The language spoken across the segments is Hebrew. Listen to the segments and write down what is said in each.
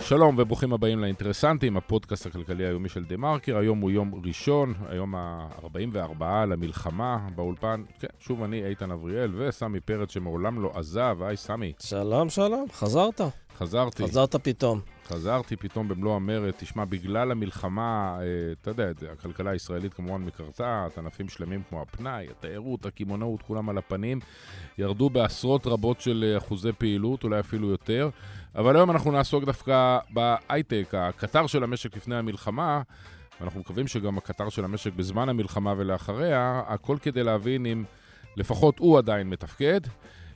שלום וברוכים הבאים לאינטרסנטים, הפודקאסט הכלכלי היומי של דה מרקר. היום הוא יום ראשון, היום ה-44 למלחמה באולפן. כן, שוב אני, איתן אבריאל, וסמי פרץ שמעולם לא עזב. היי, סמי. שלום, שלום, חזרת. חזרתי. חזרת פתאום. חזרתי פתאום במלוא המרד. תשמע, בגלל המלחמה, אה, אתה יודע, הכלכלה הישראלית כמובן מקרטעת, ענפים שלמים כמו הפנאי, התיירות, הקמעונאות, כולם על הפנים, ירדו בעשרות רבות של אה, אחוזי פעילות, אולי אפילו יותר. אבל היום אנחנו נעסוק דווקא בהייטק, הקטר של המשק לפני המלחמה, ואנחנו מקווים שגם הקטר של המשק בזמן המלחמה ולאחריה, הכל כדי להבין אם לפחות הוא עדיין מתפקד,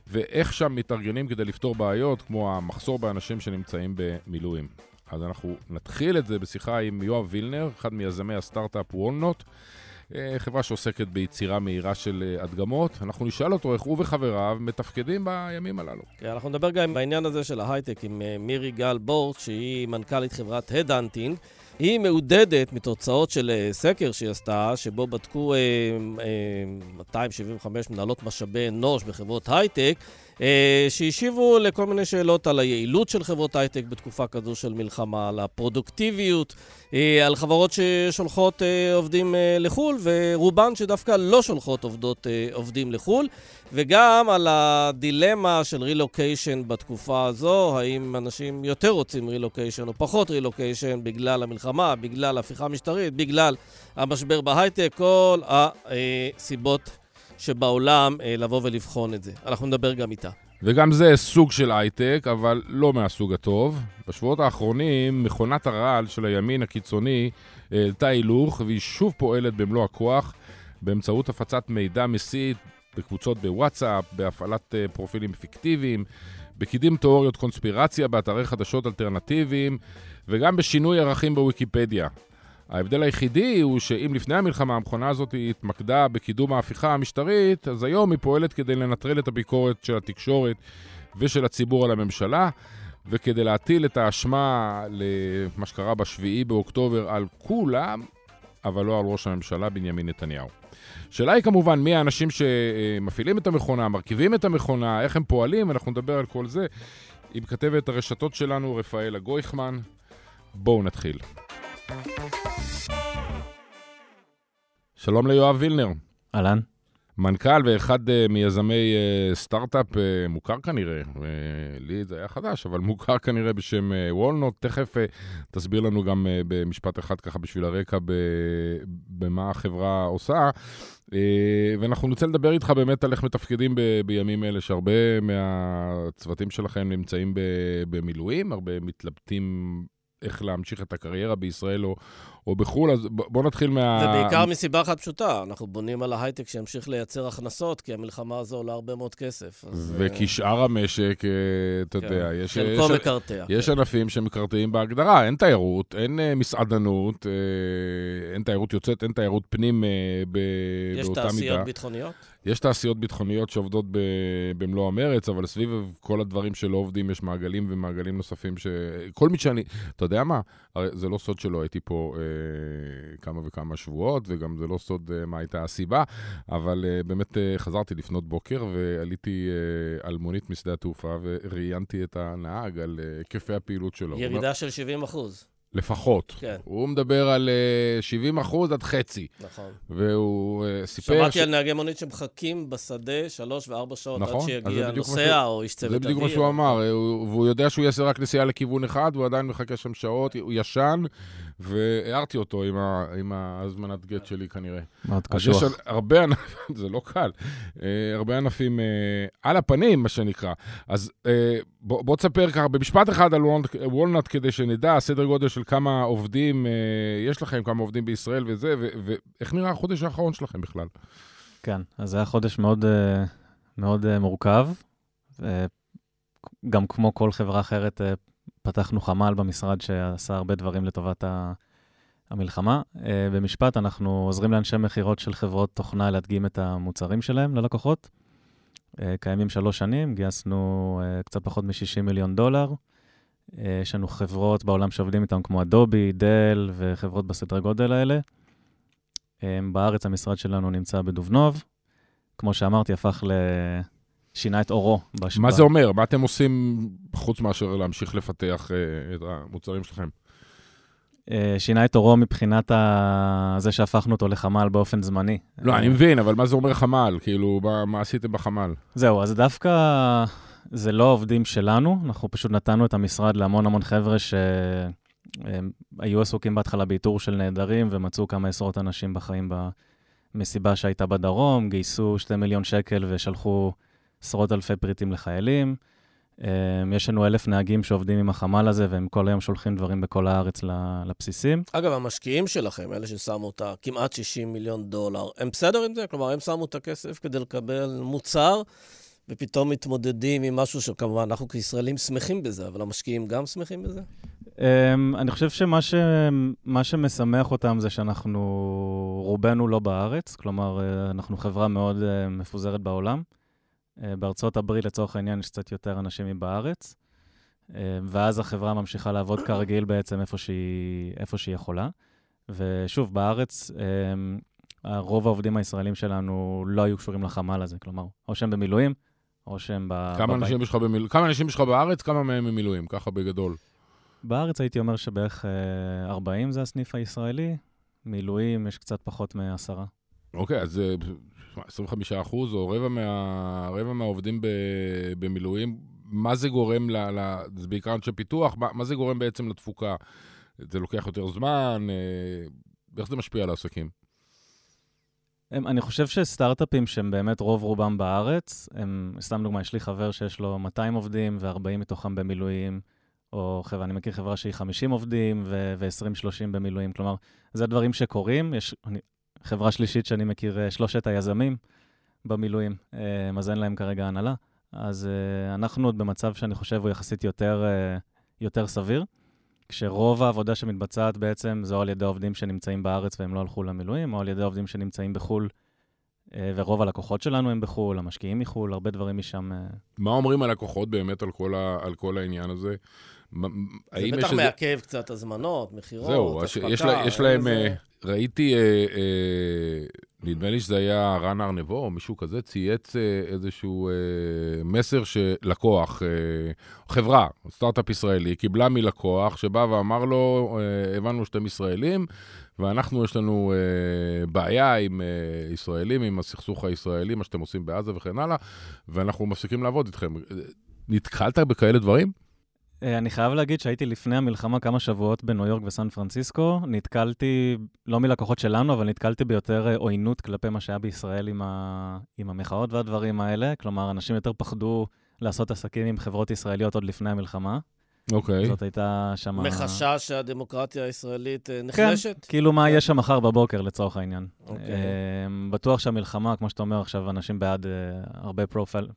ואיך שם מתארגנים כדי לפתור בעיות, כמו המחסור באנשים שנמצאים במילואים. אז אנחנו נתחיל את זה בשיחה עם יואב וילנר, אחד מיזמי הסטארט-אפ וולנוט. אה, חברה שעוסקת ביצירה מהירה של אה, הדגמות. אנחנו נשאל אותו איך הוא וחבריו מתפקדים בימים הללו. כן, אנחנו נדבר גם בעניין הזה של ההייטק עם אה, מירי גל בורט, שהיא מנכ"לית חברת headhunting. היא מעודדת מתוצאות של סקר שהיא עשתה, שבו בדקו 275 מנהלות משאבי אנוש בחברות הייטק, אה, שהשיבו לכל מיני שאלות על היעילות של חברות הייטק בתקופה כזו של מלחמה, על הפרודוקטיביות, אה, על חברות ששולחות אה, עובדים לחו"ל, ורובן שדווקא לא שולחות עובדות, עובדים לחו"ל, וגם על הדילמה של רילוקיישן בתקופה הזו, האם אנשים יותר רוצים רילוקיישן או פחות רילוקיישן בגלל המלחמה, בגלל הפיכה משטרית, בגלל המשבר בהייטק, כל הסיבות שבעולם אה, לבוא ולבחון את זה. אנחנו נדבר גם איתה. וגם זה סוג של הייטק, אבל לא מהסוג הטוב. בשבועות האחרונים, מכונת הרעל של הימין הקיצוני העלתה הילוך, והיא שוב פועלת במלוא הכוח באמצעות הפצת מידע מסית בקבוצות בוואטסאפ, בהפעלת אה, פרופילים פיקטיביים, בקידום תיאוריות קונספירציה באתרי חדשות אלטרנטיביים, וגם בשינוי ערכים בוויקיפדיה. ההבדל היחידי הוא שאם לפני המלחמה המכונה הזאת התמקדה בקידום ההפיכה המשטרית, אז היום היא פועלת כדי לנטרל את הביקורת של התקשורת ושל הציבור על הממשלה, וכדי להטיל את האשמה למה שקרה בשביעי באוקטובר על כולם, אבל לא על ראש הממשלה בנימין נתניהו. השאלה היא כמובן מי האנשים שמפעילים את המכונה, מרכיבים את המכונה, איך הם פועלים, אנחנו נדבר על כל זה עם כתבת הרשתות שלנו, רפאלה גויכמן. בואו נתחיל. שלום ליואב וילנר. אהלן. מנכ"ל ואחד uh, מיזמי uh, סטארט-אפ uh, מוכר כנראה, uh, לי זה היה חדש, אבל מוכר כנראה בשם וולנוט. תכף uh, תסביר לנו גם uh, במשפט אחד ככה בשביל הרקע ב- במה החברה עושה. Uh, ואנחנו נרצה לדבר איתך באמת על איך מתפקדים ב- בימים אלה, שהרבה מהצוותים שלכם נמצאים ב- במילואים, הרבה מתלבטים איך להמשיך את הקריירה בישראל או, או בחו"ל, אז בוא נתחיל מה... ובעיקר מסיבה אחת פשוטה, אנחנו בונים על ההייטק שימשיך לייצר הכנסות, כי המלחמה הזו עולה הרבה מאוד כסף. וכי שאר המשק, אה, אתה כן, יודע, יש... חלקו מקרטע. יש כן. ענפים שמקרטעים בהגדרה, אין תיירות, אין אה, מסעדנות, אה, אין תיירות יוצאת, אין תיירות פנים באותה מידה. יש תעשיות ביטחוניות? יש תעשיות ביטחוניות שעובדות ב, במלוא המרץ, אבל סביב כל הדברים שלא עובדים יש מעגלים ומעגלים נוספים ש... כל מי שאני... אתה יודע מה? הרי זה לא סוד שלא הייתי פה אה, כמה וכמה שבועות, וגם זה לא סוד אה, מה הייתה הסיבה, אבל אה, באמת אה, חזרתי לפנות בוקר ועליתי על מונית משדה התעופה וראיינתי את הנהג על היקפי הפעילות שלו. ירידה של 70 אחוז. לפחות. כן. הוא מדבר על uh, 70 אחוז עד חצי. נכון. והוא סיפר... שמעתי ש... על נהגי מונית שמחכים בשדה שלוש וארבע שעות נכון, עד שיגיע נוסע או איש צוות אוויר. זה בדיוק מה שהוא אמר, והוא יודע שהוא יעשה רק נסיעה לכיוון אחד, והוא עדיין מחכה שם שעות, הוא ישן, והערתי אותו עם, ה, עם ההזמנת גט שלי כנראה. מאוד קשוח. אז יש הרבה ענפים, זה לא קל, uh, הרבה ענפים uh, על הפנים, מה שנקרא. אז uh, בוא, בוא תספר ככה במשפט אחד על וולנט כדי שנדע סדר גודל של כמה עובדים יש לכם, כמה עובדים בישראל וזה, ואיך נראה החודש האחרון שלכם בכלל. כן, אז זה היה חודש מאוד, מאוד מורכב. גם כמו כל חברה אחרת, פתחנו חמ"ל במשרד שעשה הרבה דברים לטובת המלחמה. אה, במשפט, אנחנו עוזרים לאנשי מכירות של חברות תוכנה להדגים את המוצרים שלהם ללקוחות. אה, קיימים שלוש שנים, גייסנו אה, קצת פחות מ-60 מיליון דולר. יש לנו חברות בעולם שעובדים איתן כמו אדובי, דל וחברות בסדרי גודל האלה. בארץ המשרד שלנו נמצא בדובנוב. כמו שאמרתי, הפך שינה את אורו. בש... מה זה אומר? מה אתם עושים חוץ מאשר להמשיך לפתח uh, את המוצרים שלכם? Uh, שינה את אורו מבחינת ה... זה שהפכנו אותו לחמ"ל באופן זמני. לא, uh, אני מבין, אבל מה זה אומר חמ"ל? כאילו, מה, מה עשיתם בחמ"ל? זהו, אז דווקא זה לא עובדים שלנו, אנחנו פשוט נתנו את המשרד להמון המון חבר'ה שהיו עסוקים בהתחלה באיתור של נעדרים ומצאו כמה עשרות אנשים בחיים במסיבה שהייתה בדרום, גייסו 2 מיליון שקל ושלחו עשרות אלפי פריטים לחיילים. יש לנו אלף נהגים שעובדים עם החמ"ל הזה, והם כל היום שולחים דברים בכל הארץ לבסיסים. אגב, המשקיעים שלכם, אלה ששמו את הכמעט 60 מיליון דולר, הם בסדר עם זה? כלומר, הם שמו את הכסף כדי לקבל מוצר ופתאום מתמודדים עם משהו שכמובן אנחנו כישראלים שמחים בזה, אבל המשקיעים גם שמחים בזה? Um, אני חושב שמה ש... שמשמח אותם זה שאנחנו, רובנו לא בארץ, כלומר, אה, אנחנו חברה מאוד uh, מפוזרת בעולם. Uh, בארצות הברית, לצורך העניין, יש קצת יותר אנשים מבארץ, uh, ואז החברה ממשיכה לעבוד כרגיל בעצם איפה שהיא, איפה שהיא יכולה. ושוב, בארץ, um, רוב העובדים הישראלים שלנו לא היו קשורים לחמ"ל הזה, כלומר, או שהם במילואים, או שהם ב... כמה אנשים יש לך במיל... כמה אנשים יש לך בארץ? כמה מהם במילואים? ככה בגדול. בארץ הייתי אומר שבערך 40 אה, זה הסניף הישראלי, מילואים יש קצת פחות מעשרה. אוקיי, אז 25 אה, אחוז או רבע, מה, רבע מהעובדים ב, במילואים, מה זה גורם, ל, ל, זה בעיקר אנשי פיתוח, מה, מה זה גורם בעצם לתפוקה? זה לוקח יותר זמן? אה, איך זה משפיע על העסקים? הם, אני חושב שסטארט-אפים שהם באמת רוב רובם בארץ, הם, סתם דוגמה, יש לי חבר שיש לו 200 עובדים ו-40 מתוכם במילואים, או חברה, אני מכיר חברה שהיא 50 עובדים ו-20-30 במילואים. כלומר, זה דברים שקורים. יש אני, חברה שלישית שאני מכיר, אה, שלושת היזמים במילואים, אה, אז אין להם כרגע הנהלה. אז אה, אנחנו עוד במצב שאני חושב הוא יחסית יותר, יותר סביר. כשרוב העבודה שמתבצעת בעצם זו על ידי עובדים שנמצאים בארץ והם לא הלכו למילואים, או על ידי עובדים שנמצאים בחו"ל, ורוב הלקוחות שלנו הם בחו"ל, המשקיעים מחו"ל, הרבה דברים משם. מה אומרים הלקוחות באמת על כל, ה, על כל העניין הזה? זה בטח שזה... מעכב קצת הזמנות, מכירות, אספקה. יש, לה, יש להם, איזה... אה, ראיתי, אה, אה, נדמה לי שזה היה רן ארנבו, או מישהו כזה, צייץ אה, איזשהו אה, מסר שלקוח, אה, חברה, סטארט-אפ ישראלי, קיבלה מלקוח שבא ואמר לו, אה, הבנו שאתם ישראלים, ואנחנו, יש לנו אה, בעיה עם אה, ישראלים, עם הסכסוך הישראלי, מה שאתם עושים בעזה וכן הלאה, ואנחנו מפסיקים לעבוד איתכם. נתקלת בכאלה דברים? אה, אני חייב להגיד שהייתי לפני המלחמה כמה שבועות בניו יורק וסן פרנסיסקו. נתקלתי, לא מלקוחות שלנו, אבל נתקלתי ביותר אה, עוינות כלפי מה שהיה בישראל עם, ה... עם המחאות והדברים האלה. כלומר, אנשים יותר פחדו לעשות עסקים עם חברות ישראליות עוד לפני המלחמה. אוקיי. Okay. זאת הייתה שם... מחשש שהדמוקרטיה הישראלית אה, נחלשת? כן, כאילו מה יהיה שם מחר בבוקר, לצורך העניין. אוקיי. Okay. בטוח שהמלחמה, כמו שאתה אומר עכשיו, אנשים בעד הרבה פרופיל,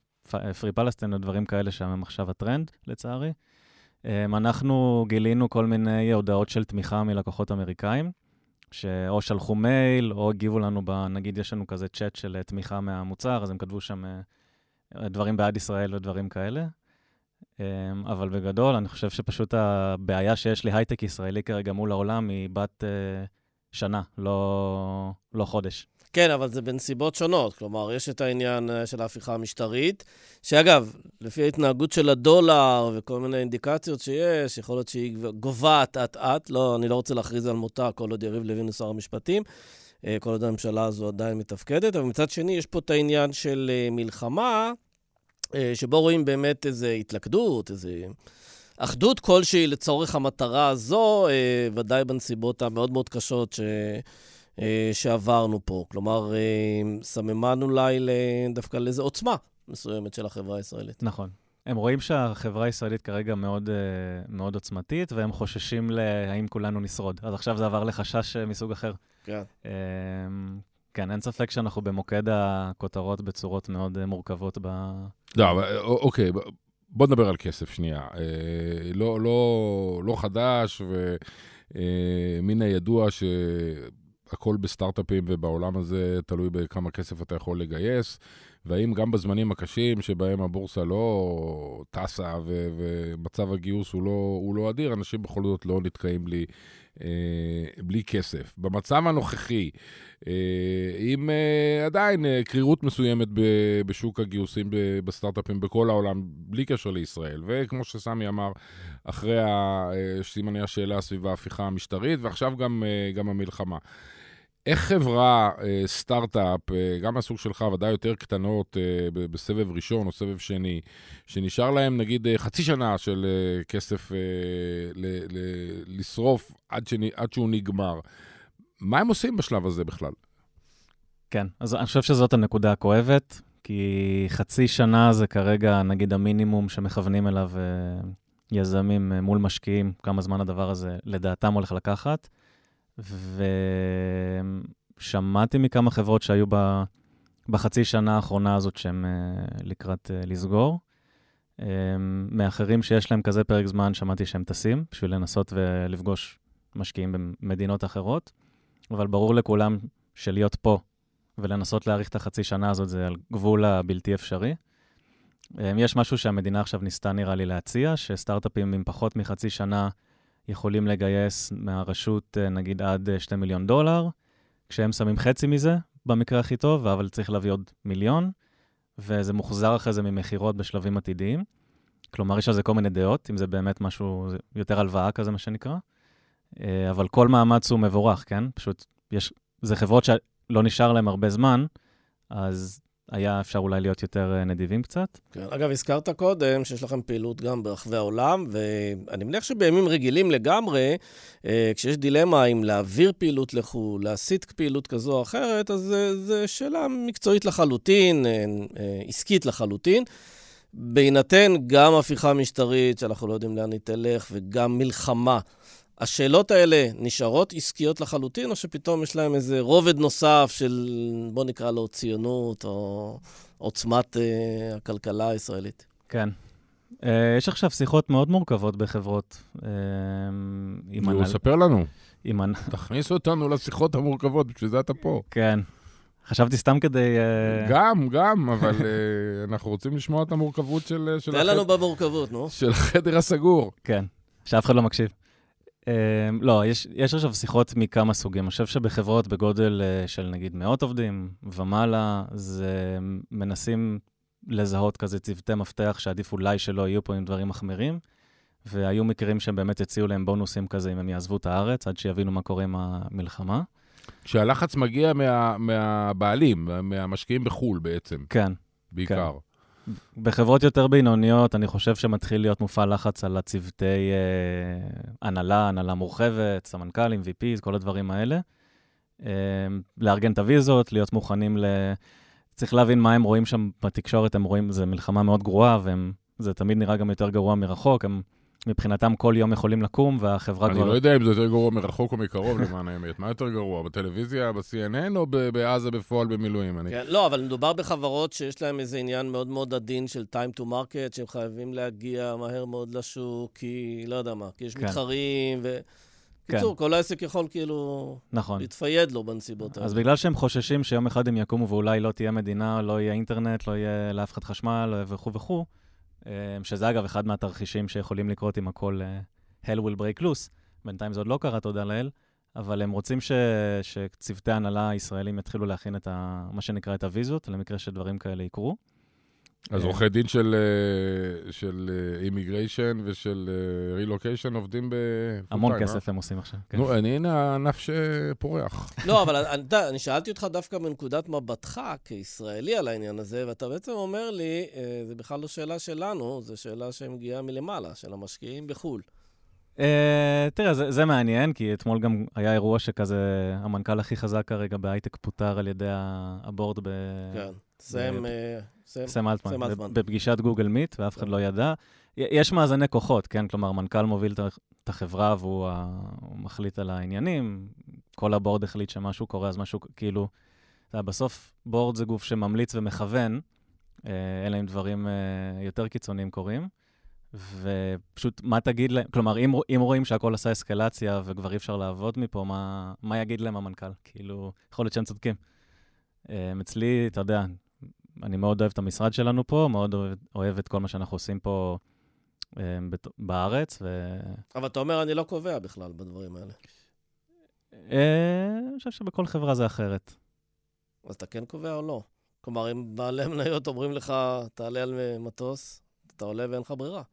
פרי פלסטין ודברים כאלה שם עכשיו הטרנד, לצערי. אמ, אנחנו גילינו כל מיני הודעות של תמיכה מלקוחות אמריקאים, שאו שלחו מייל, או הגיבו לנו, ב, נגיד יש לנו כזה צ'אט של אה, תמיכה מהמוצר, אז הם כתבו שם אה, דברים בעד ישראל ודברים כאלה. אמ, אבל בגדול, אני חושב שפשוט הבעיה שיש לי הייטק ישראלי כרגע מול העולם היא בת אה, שנה, לא, לא חודש. כן, אבל זה בנסיבות שונות. כלומר, יש את העניין אה, של ההפיכה המשטרית, שאגב, לפי ההתנהגות של הדולר וכל מיני אינדיקציות שיש, יכול להיות שהיא גוועת אט-אט, לא, אני לא רוצה להכריז על מותה כל עוד יריב לוין הוא שר המשפטים, אה, כל עוד הממשלה הזו עדיין מתפקדת, אבל מצד שני, יש פה את העניין של אה, מלחמה, שבו רואים באמת איזו התלכדות, איזו... אחדות כלשהי לצורך המטרה הזו, ודאי בנסיבות המאוד מאוד קשות ש... אה, שעברנו פה. כלומר, אה, סממן אולי דווקא לאיזו עוצמה מסוימת של החברה הישראלית. נכון. הם רואים שהחברה הישראלית כרגע מאוד, אה, מאוד עוצמתית, והם חוששים להאם כולנו נשרוד. אז עכשיו זה עבר לחשש מסוג אחר. כן. כן, אין ספק שאנחנו במוקד הכותרות בצורות מאוד מורכבות ב... לא, אבל אוקיי, בוא נדבר על כסף שנייה. לא, לא, לא חדש, ומן הידוע ש... הכל בסטארט-אפים ובעולם הזה תלוי בכמה כסף אתה יכול לגייס. והאם גם בזמנים הקשים שבהם הבורסה לא טסה ו- ומצב הגיוס הוא לא, הוא לא אדיר, אנשים בכל זאת לא נתקעים בלי, אה, בלי כסף. במצב הנוכחי, אה, עם אה, עדיין אה, קרירות מסוימת ב- בשוק הגיוסים ב- בסטארט-אפים בכל העולם, בלי קשר לישראל, וכמו שסמי אמר, אחרי אה, סימני השאלה סביב ההפיכה המשטרית, ועכשיו גם, אה, גם המלחמה. איך חברה, אה, סטארט-אפ, אה, גם מהסוג שלך, ודאי יותר קטנות אה, בסבב ראשון או סבב שני, שנשאר להם נגיד אה, חצי שנה של אה, כסף אה, ל- ל- לשרוף עד, שני, עד שהוא נגמר, מה הם עושים בשלב הזה בכלל? כן, אז אני חושב שזאת הנקודה הכואבת, כי חצי שנה זה כרגע, נגיד, המינימום שמכוונים אליו אה, יזמים אה, מול משקיעים, כמה זמן הדבר הזה לדעתם הולך לקחת. ושמעתי מכמה חברות שהיו ב... בחצי שנה האחרונה הזאת שהם אה, לקראת אה, לסגור. אה, מאחרים שיש להם כזה פרק זמן, שמעתי שהם טסים בשביל לנסות ולפגוש משקיעים במדינות אחרות, אבל ברור לכולם שלהיות פה ולנסות להאריך את החצי שנה הזאת זה על גבול הבלתי אפשרי. אה, יש משהו שהמדינה עכשיו ניסתה, נראה לי, להציע, שסטארט-אפים עם פחות מחצי שנה יכולים לגייס מהרשות, אה, נגיד, עד 2 מיליון דולר, כשהם שמים חצי מזה, במקרה הכי טוב, אבל צריך להביא עוד מיליון, וזה מוחזר אחרי זה ממכירות בשלבים עתידיים. כלומר, יש על זה כל מיני דעות, אם זה באמת משהו, יותר הלוואה כזה, מה שנקרא. אה, אבל כל מאמץ הוא מבורך, כן? פשוט יש, זה חברות שלא נשאר להן הרבה זמן, אז היה אפשר אולי להיות יותר אה, נדיבים קצת. כן. אגב, הזכרת קודם שיש לכם פעילות גם ברחבי העולם, ואני מניח שבימים רגילים לגמרי, אה, כשיש דילמה אם להעביר פעילות לחו"ל, להסיט פעילות כזו או אחרת, אז זו שאלה מקצועית לחלוטין, אה, אה, עסקית לחלוטין. בהינתן גם הפיכה משטרית, שאנחנו לא יודעים לאן היא תלך, וגם מלחמה, השאלות האלה נשארות עסקיות לחלוטין, או שפתאום יש להם איזה רובד נוסף של, בוא נקרא לו ציונות, או עוצמת uh, הכלכלה הישראלית? כן. Uh, יש עכשיו שיחות מאוד מורכבות בחברות. Uh, עם הנהל... ספר לנו. עם... תכניס אותנו לשיחות המורכבות, בשביל זה אתה פה. כן. חשבתי סתם כדי... גם, גם, אבל אנחנו רוצים לשמוע את המורכבות של... תן לנו במורכבות, נו. של החדר הסגור. כן, שאף אחד לא מקשיב. Uh, לא, יש, יש עכשיו שיחות מכמה סוגים. אני חושב שבחברות בגודל uh, של נגיד מאות עובדים ומעלה, זה מנסים לזהות כזה צוותי מפתח שעדיף אולי שלא יהיו פה עם דברים מחמירים, והיו מקרים שהם באמת הציעו להם בונוסים כזה אם הם יעזבו את הארץ, עד שיבינו מה קורה עם המלחמה. כשהלחץ מגיע מה, מהבעלים, מהמשקיעים בחו"ל בעצם. כן. בעיקר. כן. בחברות יותר בינוניות, אני חושב שמתחיל להיות מופעל לחץ על הצוותי אה, הנהלה, הנהלה מורחבת, סמנכ"לים, VPs, כל הדברים האלה. אה, לארגן את הוויזות, להיות מוכנים ל... צריך להבין מה הם רואים שם בתקשורת, הם רואים, זו מלחמה מאוד גרועה, וזה תמיד נראה גם יותר גרוע מרחוק. הם מבחינתם כל יום יכולים לקום, והחברה אני כבר... אני לא יודע אם זה יותר גרוע מרחוק או מקרוב, למען האמת. מה יותר גרוע, בטלוויזיה, ב-CNN או בעזה בפועל במילואים? אני... כן, לא, אבל מדובר בחברות שיש להן איזה עניין מאוד מאוד עדין של time to market, שהם חייבים להגיע מהר מאוד לשוק, כי לא יודע מה, כי יש כן. מתחרים, ו... כן. בקיצור, כל העסק יכול כאילו נכון. להתפייד לו בנסיבות האלה. אז בגלל שהם חוששים שיום אחד הם יקומו ואולי לא תהיה מדינה, לא יהיה אינטרנט, לא יהיה לאף אחד חשמל וכו' וכו', שזה אגב אחד מהתרחישים שיכולים לקרות אם הכל uh, hell will break loose. בינתיים זה עוד לא קרה, תודה לאל, אבל הם רוצים ש... שצוותי ההנהלה הישראלים יתחילו להכין את ה... מה שנקרא את הוויזות, למקרה שדברים כאלה יקרו. אז עורכי דין של, אה, של immigration ושל רילוקיישן עובדים ב... המון כסף הם עושים עכשיו. כן. נו, אני הנה הענף שפורח. לא, אבל אני, אני שאלתי אותך דווקא מנקודת מבטך כישראלי על העניין הזה, ואתה בעצם אומר לי, אה, זה בכלל לא שאלה שלנו, זו שאלה שמגיעה מלמעלה, של המשקיעים בחו"ל. Uh, תראה, זה, זה מעניין, כי אתמול גם היה אירוע שכזה, המנכ"ל הכי חזק כרגע בהייטק פוטר על ידי הבורד ב... כן, סם... סם אלטמן, בפגישת גוגל מיט, ואף אחד לא ידע. יש מאזני כוחות, כן? כלומר, מנכ"ל מוביל את החברה והוא מחליט על העניינים, כל הבורד החליט שמשהו קורה, אז משהו כאילו... בסוף, בורד זה גוף שממליץ ומכוון, אלא אם דברים יותר קיצוניים קורים. ופשוט, מה תגיד להם? כלומר, אם, אם רואים שהכל עשה אסקלציה וכבר אי אפשר לעבוד מפה, מה, מה יגיד להם המנכ"ל? כאילו, יכול להיות שהם צודקים. אצלי, אתה יודע, אני מאוד אוהב את המשרד שלנו פה, מאוד אוהב, אוהב את כל מה שאנחנו עושים פה אה, בת- בארץ, ו... אבל אתה אומר, אני לא קובע בכלל בדברים האלה. אה, אני חושב שבכל חברה זה אחרת. אז אתה כן קובע או לא? כלומר, אם בעלי מניות אומרים לך, תעלה על מטוס, אתה עולה ואין לך ברירה.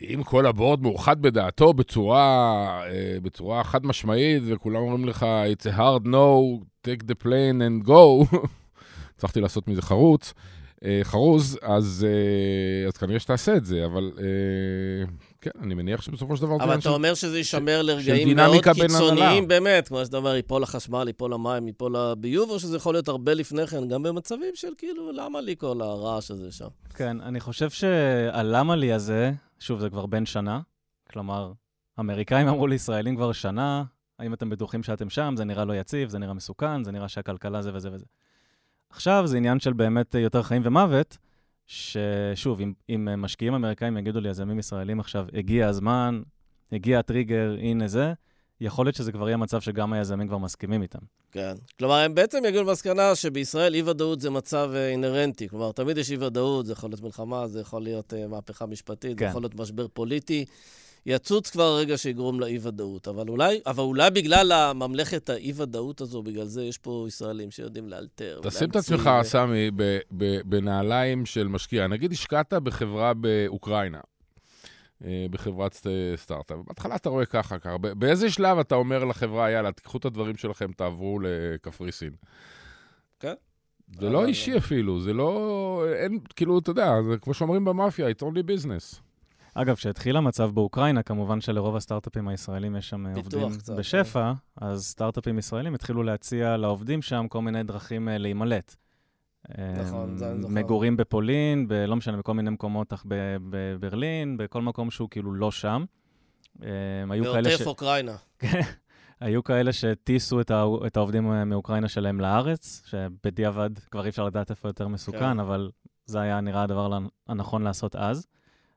אם כל הבורד מאוחד בדעתו בצורה, אה, בצורה חד משמעית, וכולם אומרים לך, it's a hard no, take the plane and go, הצלחתי לעשות מזה חרוץ, אה, חרוז, אז, אה, אז כנראה שתעשה את זה, אבל אה, כן, אני מניח שבסופו של דבר... אבל אתה של- אומר שזה יישמר לרגעים מאוד קיצוניים. באמת, כמו שאתה אומר, ייפול החשמל, ייפול המים, ייפול הביוב, או שזה יכול להיות הרבה לפני כן, גם במצבים של כאילו, למה לי כל הרעש הזה שם? כן, אני חושב שהלמה לי הזה, שוב, זה כבר בן שנה. כלומר, אמריקאים אמרו לישראלים כבר שנה, האם אתם בטוחים שאתם שם? זה נראה לא יציב, זה נראה מסוכן, זה נראה שהכלכלה זה וזה וזה. עכשיו זה עניין של באמת יותר חיים ומוות, ששוב, אם, אם משקיעים אמריקאים יגידו לי, יזמים ישראלים עכשיו, הגיע הזמן, הגיע הטריגר, הנה זה, יכול להיות שזה כבר יהיה מצב שגם היזמים כבר מסכימים איתם. כן. כלומר, הם בעצם יגיעו למסקנה שבישראל אי-ודאות זה מצב אה, אינהרנטי. כלומר, תמיד יש אי-ודאות, זה יכול להיות מלחמה, זה יכול להיות אה, מהפכה משפטית, זה כן. יכול להיות משבר פוליטי. יצוץ כבר הרגע שיגרום לאי-ודאות. אבל אולי, אבל אולי בגלל הממלכת האי-ודאות הזו, בגלל זה יש פה ישראלים שיודעים לאלתר. תשים את עצמך, ו- סמי, ב- ב- בנעליים של משקיע. נגיד השקעת בחברה באוקראינה, אה, בחברת סטארט-אפ. בהתחלה אתה רואה ככה, ככה. באיזה שלב אתה אומר לחברה, יאללה, תיקחו את הדברים שלכם, תעברו לקפריסין? כן. זה לא אישי אפילו, זה לא... אין, כאילו, אתה יודע, זה כמו שאומרים במאפיה, it's only business. אגב, כשהתחיל המצב באוקראינה, כמובן שלרוב הסטארט-אפים הישראלים יש שם אה, עובדים קצת, בשפע, אז סטארט-אפים ישראלים התחילו להציע לעובדים שם כל מיני דרכים אה, להימלט. נכון, זה אני זוכר. מגורים בפולין, ב- לא משנה, בכל מיני מקומות, אך בברלין, בכל מקום שהוא כאילו לא שם. אה. בעוטף אוקראינה. היו כאלה שהטיסו את, הע- את העובדים מאוקראינה שלהם לארץ, שבדיעבד כבר אי אפשר לדעת איפה יותר מסוכן, כן. אבל זה היה נראה הדבר הנכון לעשות אז.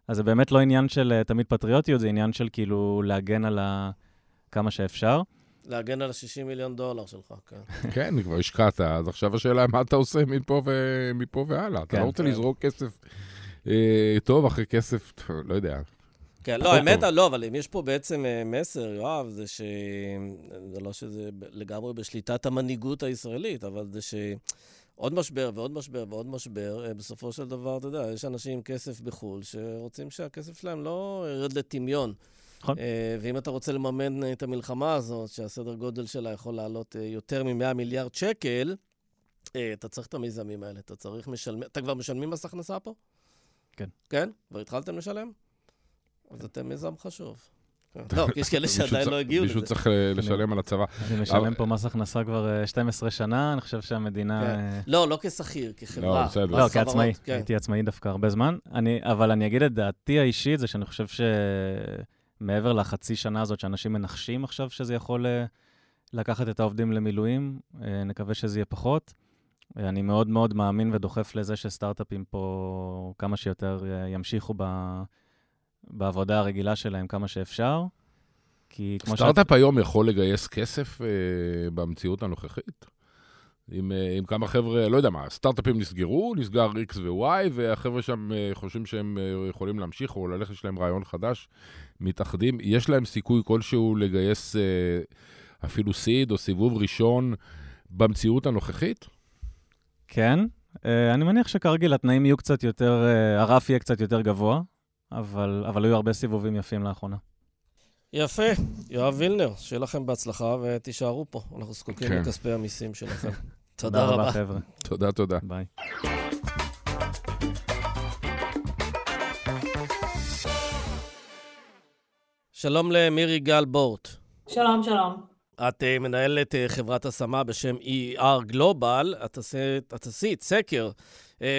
אז זה באמת לא עניין של אה, תמיד פטריוטיות, זה עניין של כאילו להגן על ה... כמה שאפשר. להגן על ה-60 מיליון דולר שלך, כן. כן, כבר השקעת, אז עכשיו השאלה מה אתה עושה מפה, ו... מפה והלאה. אתה כן. לא רוצה כן. לזרוק כסף אה, טוב אחרי כסף, לא יודע. כן, לא, האמת. לא, אבל אם יש פה בעצם אה, מסר, יואב, זה ש... זה לא שזה לגמרי בשליטת המנהיגות הישראלית, אבל זה ש... עוד משבר ועוד משבר ועוד משבר, אה, בסופו של דבר, אתה יודע, יש אנשים עם כסף בחו"ל שרוצים שהכסף שלהם לא ירד לטמיון. נכון. אה, ואם אתה רוצה לממן אה, את המלחמה הזאת, שהסדר גודל שלה יכול לעלות יותר מ-100 מיליארד שקל, אתה צריך את המיזמים האלה, אתה צריך משלמי... אתה כבר משלמים מס הכנסה פה? כן. כן? כבר התחלתם לשלם? אז אתם מיזם חשוב. כן. לא, כי יש כאלה מישהו שעדיין לא הגיעו מישהו לזה. צריך אה, לשלם על הצבא. אני משלם פה מס הכנסה כבר אה, 12 שנה, אני חושב שהמדינה... כן. אה, לא, לא כשכיר, כחברה. לא, חברות, כעצמאי. כן. הייתי עצמאי דווקא הרבה זמן. אני, אבל אני אגיד את דעתי האישית, זה שאני חושב שמעבר לחצי שנה הזאת שאנשים מנחשים עכשיו שזה יכול אה, לקחת את העובדים למילואים, אה, נקווה שזה יהיה פחות. אה, אני מאוד מאוד מאמין ודוחף לזה שסטארט-אפים פה כמה שיותר אה, ימשיכו ב, בעבודה הרגילה שלהם כמה שאפשר. כי כמו שאת... סטארט-אפ היום יכול לגייס כסף אה, במציאות הנוכחית? עם, אה, עם כמה חבר'ה, לא יודע מה, סטארט-אפים נסגרו, נסגר X ו-Y, והחבר'ה שם אה, חושבים שהם אה, יכולים להמשיך או ללכת, יש להם רעיון חדש, מתאחדים. יש להם סיכוי כלשהו לגייס אה, אפילו סיד או סיבוב ראשון במציאות הנוכחית? כן. אה, אני מניח שכרגיל התנאים יהיו קצת יותר, אה, הרף יהיה קצת יותר גבוה, אבל, אבל היו הרבה סיבובים יפים לאחרונה. יפה. יואב וילנר, שיהיה לכם בהצלחה ותישארו פה. אנחנו זקוקים כן. לכספי המיסים שלכם. תודה רבה. חבר'ה. תודה, תודה. ביי. שלום למירי גל בורט. שלום, שלום. את uh, מנהלת uh, חברת השמה בשם ER גלובל. את עשית, את עשית סקר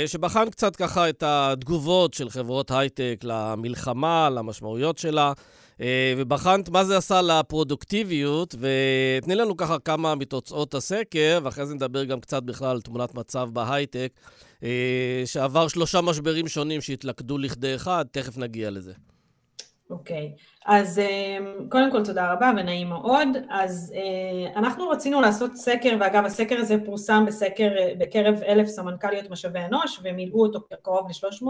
שבחן קצת ככה את התגובות של חברות הייטק למלחמה, למשמעויות שלה, uh, ובחנת מה זה עשה לפרודוקטיביות, ותני לנו ככה כמה מתוצאות הסקר, ואחרי זה נדבר גם קצת בכלל על תמונת מצב בהייטק, uh, שעבר שלושה משברים שונים שהתלכדו לכדי אחד, תכף נגיע לזה. אוקיי, okay. אז אה, קודם כל תודה רבה ונעים מאוד. אז אה, אנחנו רצינו לעשות סקר, ואגב הסקר הזה פורסם בסקר בקרב אלף סמנכ"ליות משאבי אנוש ומילאו אותו קרוב ל-300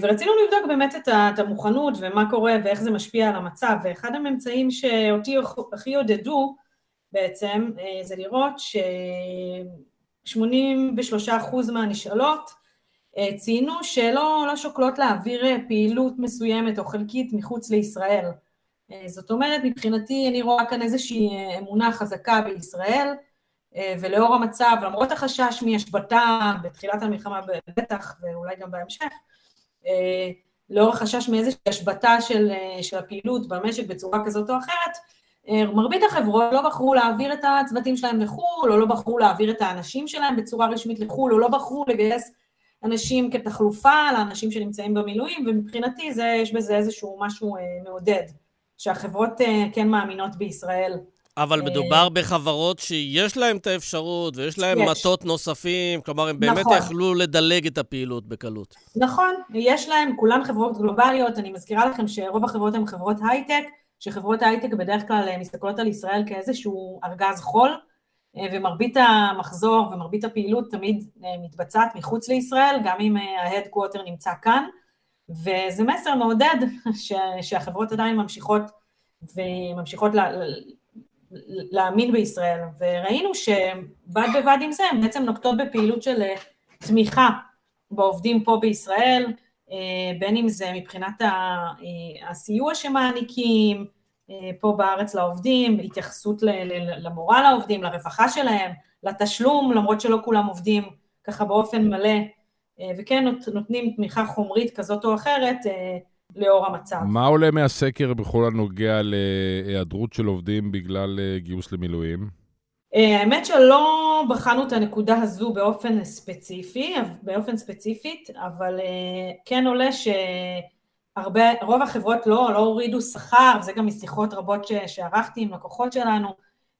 ורצינו לבדוק באמת את המוכנות ומה קורה ואיך זה משפיע על המצב ואחד הממצאים שאותי הכי עודדו בעצם זה לראות ש-83% מהנשאלות אה, ציינו שלא לא שוקלות להעביר אה, פעילות מסוימת או חלקית מחוץ לישראל. אה, זאת אומרת, מבחינתי אני רואה כאן איזושהי אמונה חזקה בישראל, ולאור המצב, למרות החשש מהשבתה בתחילת המלחמה בטח, ואולי גם בהמשך, לאור החשש מאיזושהי השבתה של, של הפעילות במשק בצורה כזאת או אחרת, מרבית החברות לא בחרו להעביר את הצוותים שלהם לחו"ל, או לא בחרו להעביר את האנשים שלהם בצורה רשמית לחו"ל, או לא בחרו לגייס אנשים כתחלופה לאנשים שנמצאים במילואים, ומבחינתי זה, יש בזה איזשהו משהו אה, מעודד, שהחברות אה, כן מאמינות בישראל. אבל אה, מדובר בחברות שיש להן את האפשרות ויש להן מטות נוספים, כלומר, הם באמת נכון. יכלו לדלג את הפעילות בקלות. נכון, יש להן, כולן חברות גלובליות, אני מזכירה לכם שרוב החברות הן חברות הייטק, שחברות הייטק בדרך כלל מסתכלות על ישראל כאיזשהו ארגז חול, אה, ומרבית המחזור ומרבית הפעילות תמיד אה, מתבצעת מחוץ לישראל, גם אם ה headquarter אה, נמצא כאן, וזה מסר מעודד שהחברות עדיין ממשיכות וממשיכות לה, להאמין בישראל, וראינו שבד בבד עם זה הן בעצם נוקטות בפעילות של תמיכה בעובדים פה בישראל, בין אם זה מבחינת הסיוע שמעניקים, אה, פה בארץ לעובדים, התייחסות למורל העובדים, לרווחה שלהם, לתשלום, למרות שלא כולם עובדים ככה באופן מלא, אה, וכן נותנים תמיכה חומרית כזאת או אחרת אה, לאור המצב. מה עולה מהסקר בכל הנוגע להיעדרות של עובדים בגלל גיוס למילואים? האמת שלא בחנו את הנקודה הזו באופן ספציפי, באופן ספציפית, אבל כן עולה ש... הרבה, רוב החברות לא, לא הורידו שכר, וזה גם משיחות רבות ש, שערכתי עם לקוחות שלנו.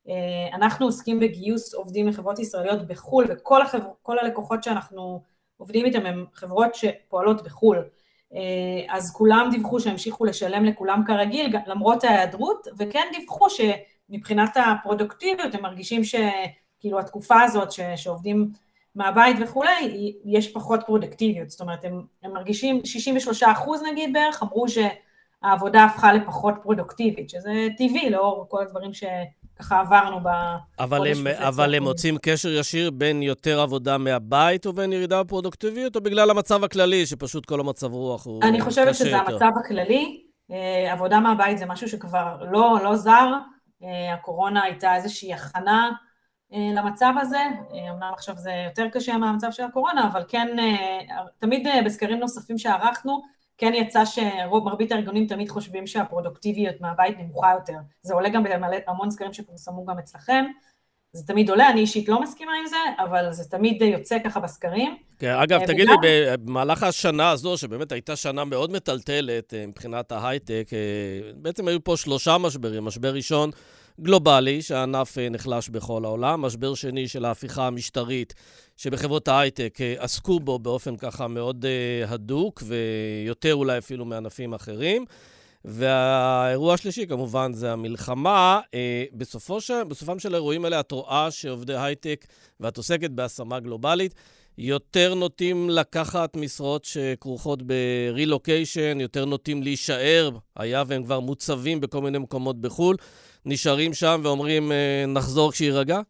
אה, אנחנו עוסקים בגיוס עובדים מחברות ישראליות בחו"ל, וכל החבר, הלקוחות שאנחנו עובדים איתם הם חברות שפועלות בחו"ל. אה, אז כולם דיווחו שהמשיכו לשלם לכולם כרגיל, למרות ההיעדרות, וכן דיווחו שמבחינת הפרודוקטיביות הם מרגישים שכאילו התקופה הזאת ש, שעובדים מהבית וכולי, יש פחות פרודקטיביות, זאת אומרת, הם, הם מרגישים, 63 אחוז נגיד בערך, אמרו שהעבודה הפכה לפחות פרודוקטיבית, שזה טבעי לאור כל הדברים שככה עברנו אבל הם, אבל הם מוצאים קשר ישיר בין יותר עבודה מהבית ובין ירידה בפרודוקטיביות, או בגלל המצב הכללי, שפשוט כל המצב רוח הוא קשה יותר? אני חושבת שזה יותר. המצב הכללי. אה, עבודה מהבית זה משהו שכבר לא, לא זר, אה, הקורונה הייתה איזושהי הכנה למצב הזה, אה, אמנם עכשיו זה יותר קשה מהמצב של הקורונה, אבל כן, אה, תמיד בסקרים נוספים שערכנו, כן יצא שמרבית הארגונים תמיד חושבים שהפרודוקטיביות מהבית נמוכה יותר. זה עולה גם בהמון סקרים שפורסמו גם אצלכם. זה תמיד עולה, אני אישית לא מסכימה עם זה, אבל זה תמיד יוצא ככה בסקרים. כן, אגב, תגידי, במהלך השנה הזו, שבאמת הייתה שנה מאוד מטלטלת מבחינת ההייטק, בעצם היו פה שלושה משברים. משבר ראשון, גלובלי, שהענף אה, נחלש בכל העולם, משבר שני של ההפיכה המשטרית, שבחברות ההייטק אה, עסקו בו באופן ככה מאוד אה, הדוק, ויותר אולי אפילו מענפים אחרים. והאירוע השלישי, כמובן, זה המלחמה. בסופו ש... בסופם של האירועים האלה, את רואה שעובדי הייטק, ואת עוסקת בהשמה גלובלית, יותר נוטים לקחת משרות שכרוכות ברילוקיישן, יותר נוטים להישאר, היה והם כבר מוצבים בכל מיני מקומות בחו"ל. נשארים שם ואומרים, אה, נחזור כשיירגע?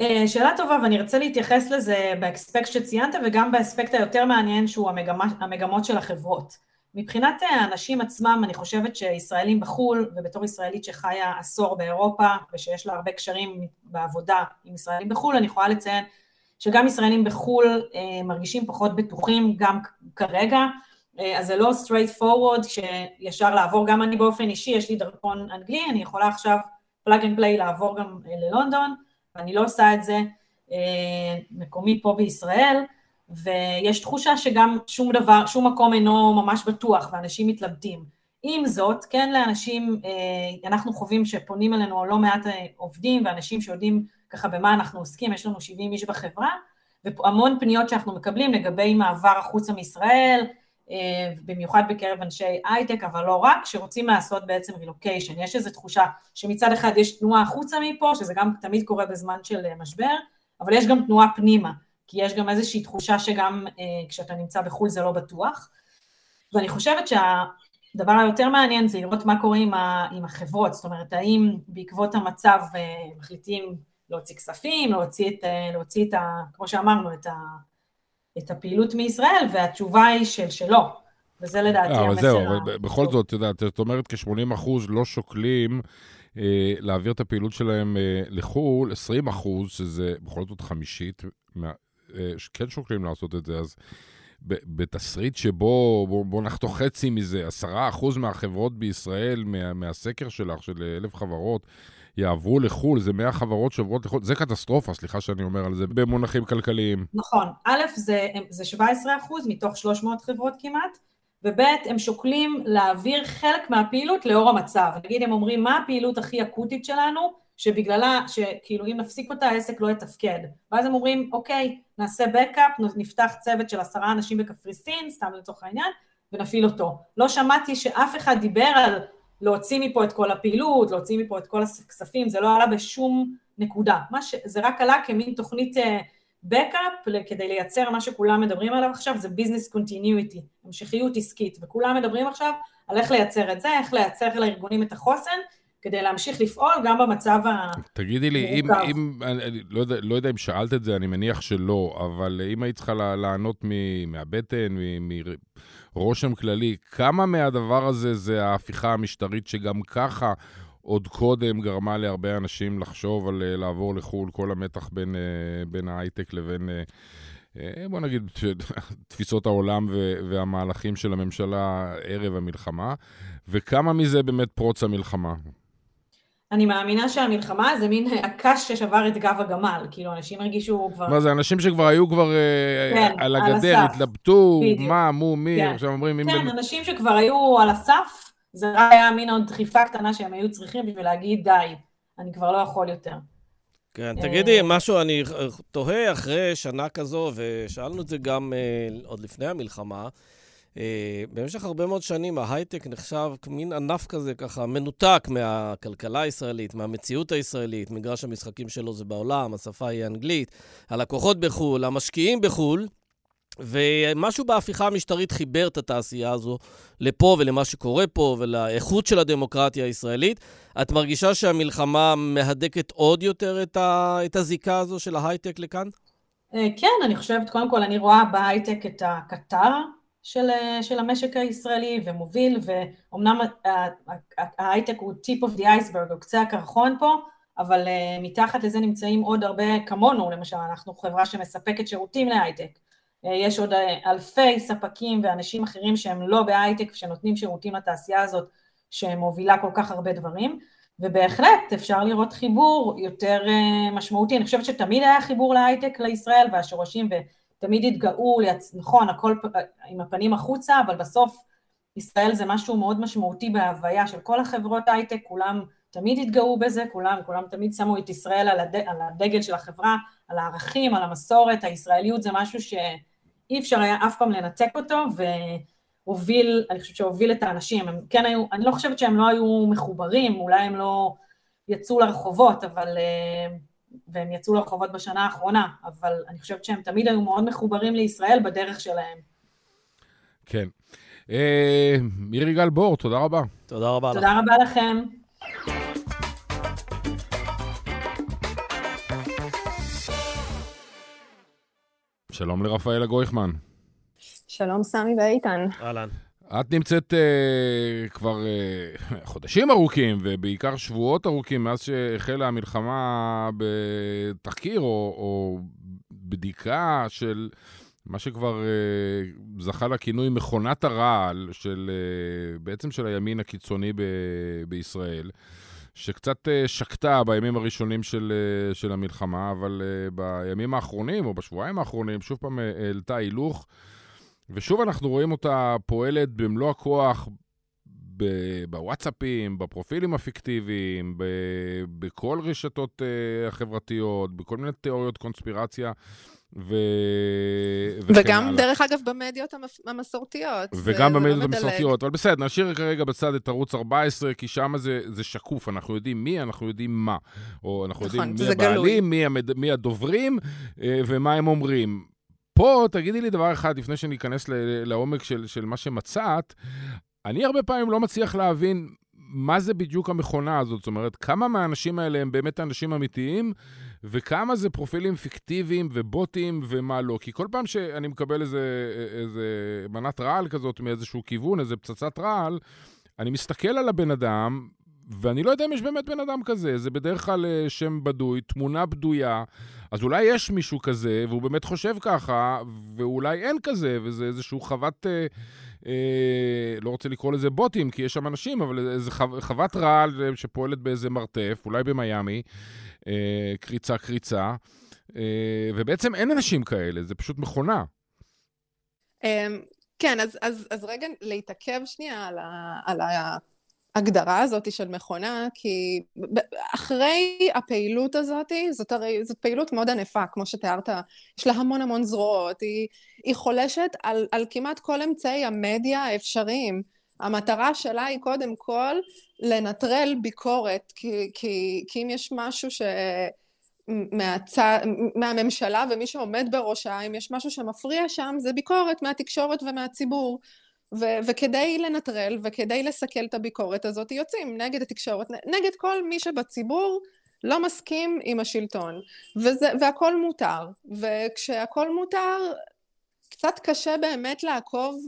אה, שאלה טובה, ואני ארצה להתייחס לזה באספקט שציינת, וגם באספקט היותר מעניין, שהוא המגמה, המגמות של החברות. מבחינת אה, האנשים עצמם, אני חושבת שישראלים בחו"ל, ובתור ישראלית שחיה עשור באירופה, ושיש לה הרבה קשרים בעבודה עם ישראלים בחו"ל, אני יכולה לציין שגם ישראלים בחו"ל מרגישים פחות בטוחים, גם כרגע, אז זה לא straight forward שישר לעבור, גם אני באופן אישי, יש לי דרכון אנגלי, אני יכולה עכשיו plug and play לעבור גם אה, ללונדון, ואני לא עושה את זה אה, מקומי פה בישראל, ויש תחושה שגם שום דבר, שום מקום אינו ממש בטוח, ואנשים מתלבטים. עם זאת, כן לאנשים, אה, אנחנו חווים שפונים אלינו לא מעט עובדים ואנשים שיודעים ככה במה אנחנו עוסקים, יש לנו 70 איש בחברה, והמון פניות שאנחנו מקבלים לגבי מעבר החוצה מישראל, במיוחד בקרב אנשי הייטק, אבל לא רק, שרוצים לעשות בעצם רילוקיישן. יש איזו תחושה שמצד אחד יש תנועה החוצה מפה, שזה גם תמיד קורה בזמן של משבר, אבל יש גם תנועה פנימה, כי יש גם איזושהי תחושה שגם כשאתה נמצא בחו"ל זה לא בטוח. ואני חושבת שהדבר היותר מעניין זה לראות מה קורה עם החברות, זאת אומרת, האם בעקבות המצב מחליטים להוציא כספים, להוציא את, להוציא את ה, כמו שאמרנו, את, ה, את הפעילות מישראל, והתשובה היא של שלא. וזה לדעתי המסר. אבל זהו, אבל בכל זאת, את יודעת, זאת אומרת, כ-80 אחוז לא שוקלים אה, להעביר את הפעילות שלהם אה, לחו"ל, 20 אחוז, שזה בכל זאת חמישית, מה, אה, כן שוקלים לעשות את זה, אז... בתסריט שבו, בוא, בוא נחתוך חצי מזה, עשרה אחוז מהחברות בישראל, מה, מהסקר שלך, של אלף חברות, יעברו לחו"ל, זה 100 חברות שעוברות לחו"ל, זה קטסטרופה, סליחה שאני אומר על זה, במונחים כלכליים. נכון, א', זה, זה 17 אחוז מתוך 300 חברות כמעט, וב', הם שוקלים להעביר חלק מהפעילות לאור המצב. נגיד, הם אומרים, מה הפעילות הכי אקוטית שלנו? שבגללה, שכאילו אם נפסיק אותה העסק לא יתפקד. ואז הם אומרים, אוקיי, נעשה בקאפ, נפתח צוות של עשרה אנשים בקפריסין, סתם לצורך העניין, ונפעיל אותו. לא שמעתי שאף אחד דיבר על להוציא מפה את כל הפעילות, להוציא מפה את כל הכספים, זה לא עלה בשום נקודה. ש... זה רק עלה כמין תוכנית backup אה, כדי לייצר מה שכולם מדברים עליו עכשיו, זה business continuity, המשכיות עסקית, וכולם מדברים עכשיו על איך לייצר את זה, איך לייצר לארגונים את החוסן, כדי להמשיך לפעול גם במצב המורכב. תגידי לי, אם, אם אני, אני לא, יודע, לא יודע אם שאלת את זה, אני מניח שלא, אבל אם היית צריכה לענות מ, מהבטן, מרושם כללי, כמה מהדבר הזה זה ההפיכה המשטרית שגם ככה עוד קודם גרמה להרבה אנשים לחשוב על אה, לעבור לחו"ל, כל המתח בין, אה, בין ההייטק לבין... אה, בוא נגיד, תפיסות העולם והמהלכים של הממשלה ערב המלחמה, וכמה מזה באמת פרוץ המלחמה? אני מאמינה שהמלחמה זה מין הקש ששבר את גב הגמל, כאילו אנשים הרגישו כבר... מה זה, אנשים שכבר היו כבר אה, כן, על הגדר, על התלבטו, בדיוק. מה, מו, מי, כן. עכשיו אומרים... כן, בין... אנשים שכבר היו על הסף, זה רק היה מין עוד דחיפה קטנה שהם היו צריכים בשביל להגיד די, אני כבר לא יכול יותר. כן, תגידי, משהו, אני תוהה אחרי שנה כזו, ושאלנו את זה גם עוד לפני המלחמה, אה, במשך הרבה מאוד שנים ההייטק נחשב כמין ענף כזה, ככה מנותק מהכלכלה הישראלית, מהמציאות הישראלית, מגרש המשחקים שלו זה בעולם, השפה היא אנגלית, הלקוחות בחו"ל, המשקיעים בחו"ל, ומשהו בהפיכה המשטרית חיבר את התעשייה הזו לפה ולמה שקורה פה ולאיכות של הדמוקרטיה הישראלית. את מרגישה שהמלחמה מהדקת עוד יותר את, ה... את הזיקה הזו של ההייטק לכאן? אה, כן, אני חושבת, קודם כל אני רואה בהייטק את הקטר של, של המשק הישראלי ומוביל, ואומנם ההייטק הוא tip of the iceberg, הוא קצה הקרחון פה, אבל uh, מתחת לזה נמצאים עוד הרבה כמונו, למשל, אנחנו חברה שמספקת שירותים להייטק. Uh, יש עוד uh, אלפי ספקים ואנשים אחרים שהם לא בהייטק, שנותנים שירותים לתעשייה הזאת, שמובילה כל כך הרבה דברים, ובהחלט אפשר לראות חיבור יותר uh, משמעותי. אני חושבת שתמיד היה חיבור להייטק לישראל, והשורשים, תמיד התגאו, נכון, הכל עם הפנים החוצה, אבל בסוף ישראל זה משהו מאוד משמעותי בהוויה של כל החברות הייטק, כולם תמיד התגאו בזה, כולם, כולם תמיד שמו את ישראל על, הד, על הדגל של החברה, על הערכים, על המסורת, הישראליות זה משהו שאי אפשר היה אף פעם לנתק אותו, והוביל, אני חושבת שהוביל את האנשים, הם כן היו, אני לא חושבת שהם לא היו מחוברים, אולי הם לא יצאו לרחובות, אבל והם יצאו לרחובות בשנה האחרונה, אבל אני חושבת שהם תמיד היו מאוד מחוברים לישראל בדרך שלהם. כן. אה, מירי גל בור, תודה רבה. תודה רבה לך. תודה רבה לכם. שלום לרפאלה גויכמן. שלום סמי ואיתן. אהלן. את נמצאת uh, כבר uh, חודשים ארוכים, ובעיקר שבועות ארוכים, מאז שהחלה המלחמה בתחקיר או, או בדיקה של מה שכבר uh, זכה לכינוי מכונת הרעל, של, uh, בעצם של הימין הקיצוני ב- בישראל. שקצת שקטה בימים הראשונים של, של המלחמה, אבל בימים האחרונים, או בשבועיים האחרונים, שוב פעם העלתה הילוך. ושוב אנחנו רואים אותה פועלת במלוא הכוח בוואטסאפים, בפרופילים הפיקטיביים, בכל רשתות uh, החברתיות, בכל מיני תיאוריות קונספירציה ו... וגם, הלאה. דרך אגב, במדיות המס... המסורתיות. וגם זה, במדיות לא המסורתיות, אבל בסדר, נשאיר כרגע בצד את ערוץ 14, כי שם זה, זה שקוף, אנחנו יודעים מי, אנחנו יודעים מה. או אנחנו נכון, יודעים מי הבעלים, מי, המד... מי הדוברים, אה, ומה הם אומרים. פה, תגידי לי דבר אחד, לפני שניכנס לעומק של, של מה שמצאת, אני הרבה פעמים לא מצליח להבין מה זה בדיוק המכונה הזאת? זאת אומרת, כמה מהאנשים האלה הם באמת אנשים אמיתיים, וכמה זה פרופילים פיקטיביים ובוטים ומה לא? כי כל פעם שאני מקבל איזה, איזה מנת רעל כזאת מאיזשהו כיוון, איזה פצצת רעל, אני מסתכל על הבן אדם, ואני לא יודע אם יש באמת בן אדם כזה, זה בדרך כלל אה, שם בדוי, תמונה בדויה, אז אולי יש מישהו כזה, והוא באמת חושב ככה, ואולי אין כזה, וזה איזשהו חוות... אה, אה, לא רוצה לקרוא לזה בוטים, כי יש שם אנשים, אבל איזה חו, חוות רעל אה, שפועלת באיזה מרתף, אולי במיאמי, אה, קריצה קריצה, אה, ובעצם אין אנשים כאלה, זה פשוט מכונה. אמ, כן, אז, אז, אז רגע להתעכב שנייה על, ה, על ההגדרה הזאת של מכונה, כי אחרי הפעילות הזאת, זאת הרי, זאת פעילות מאוד ענפה, כמו שתיארת, יש לה המון המון זרועות, היא, היא חולשת על, על כמעט כל אמצעי המדיה האפשריים. המטרה שלה היא קודם כל לנטרל ביקורת, כי, כי, כי אם יש משהו ש... מהצע... מהממשלה ומי שעומד בראשה, אם יש משהו שמפריע שם, זה ביקורת מהתקשורת ומהציבור. ו- וכדי לנטרל וכדי לסכל את הביקורת הזאת יוצאים נגד התקשורת, נגד כל מי שבציבור לא מסכים עם השלטון, וזה, והכל מותר, וכשהכל מותר קצת קשה באמת לעקוב,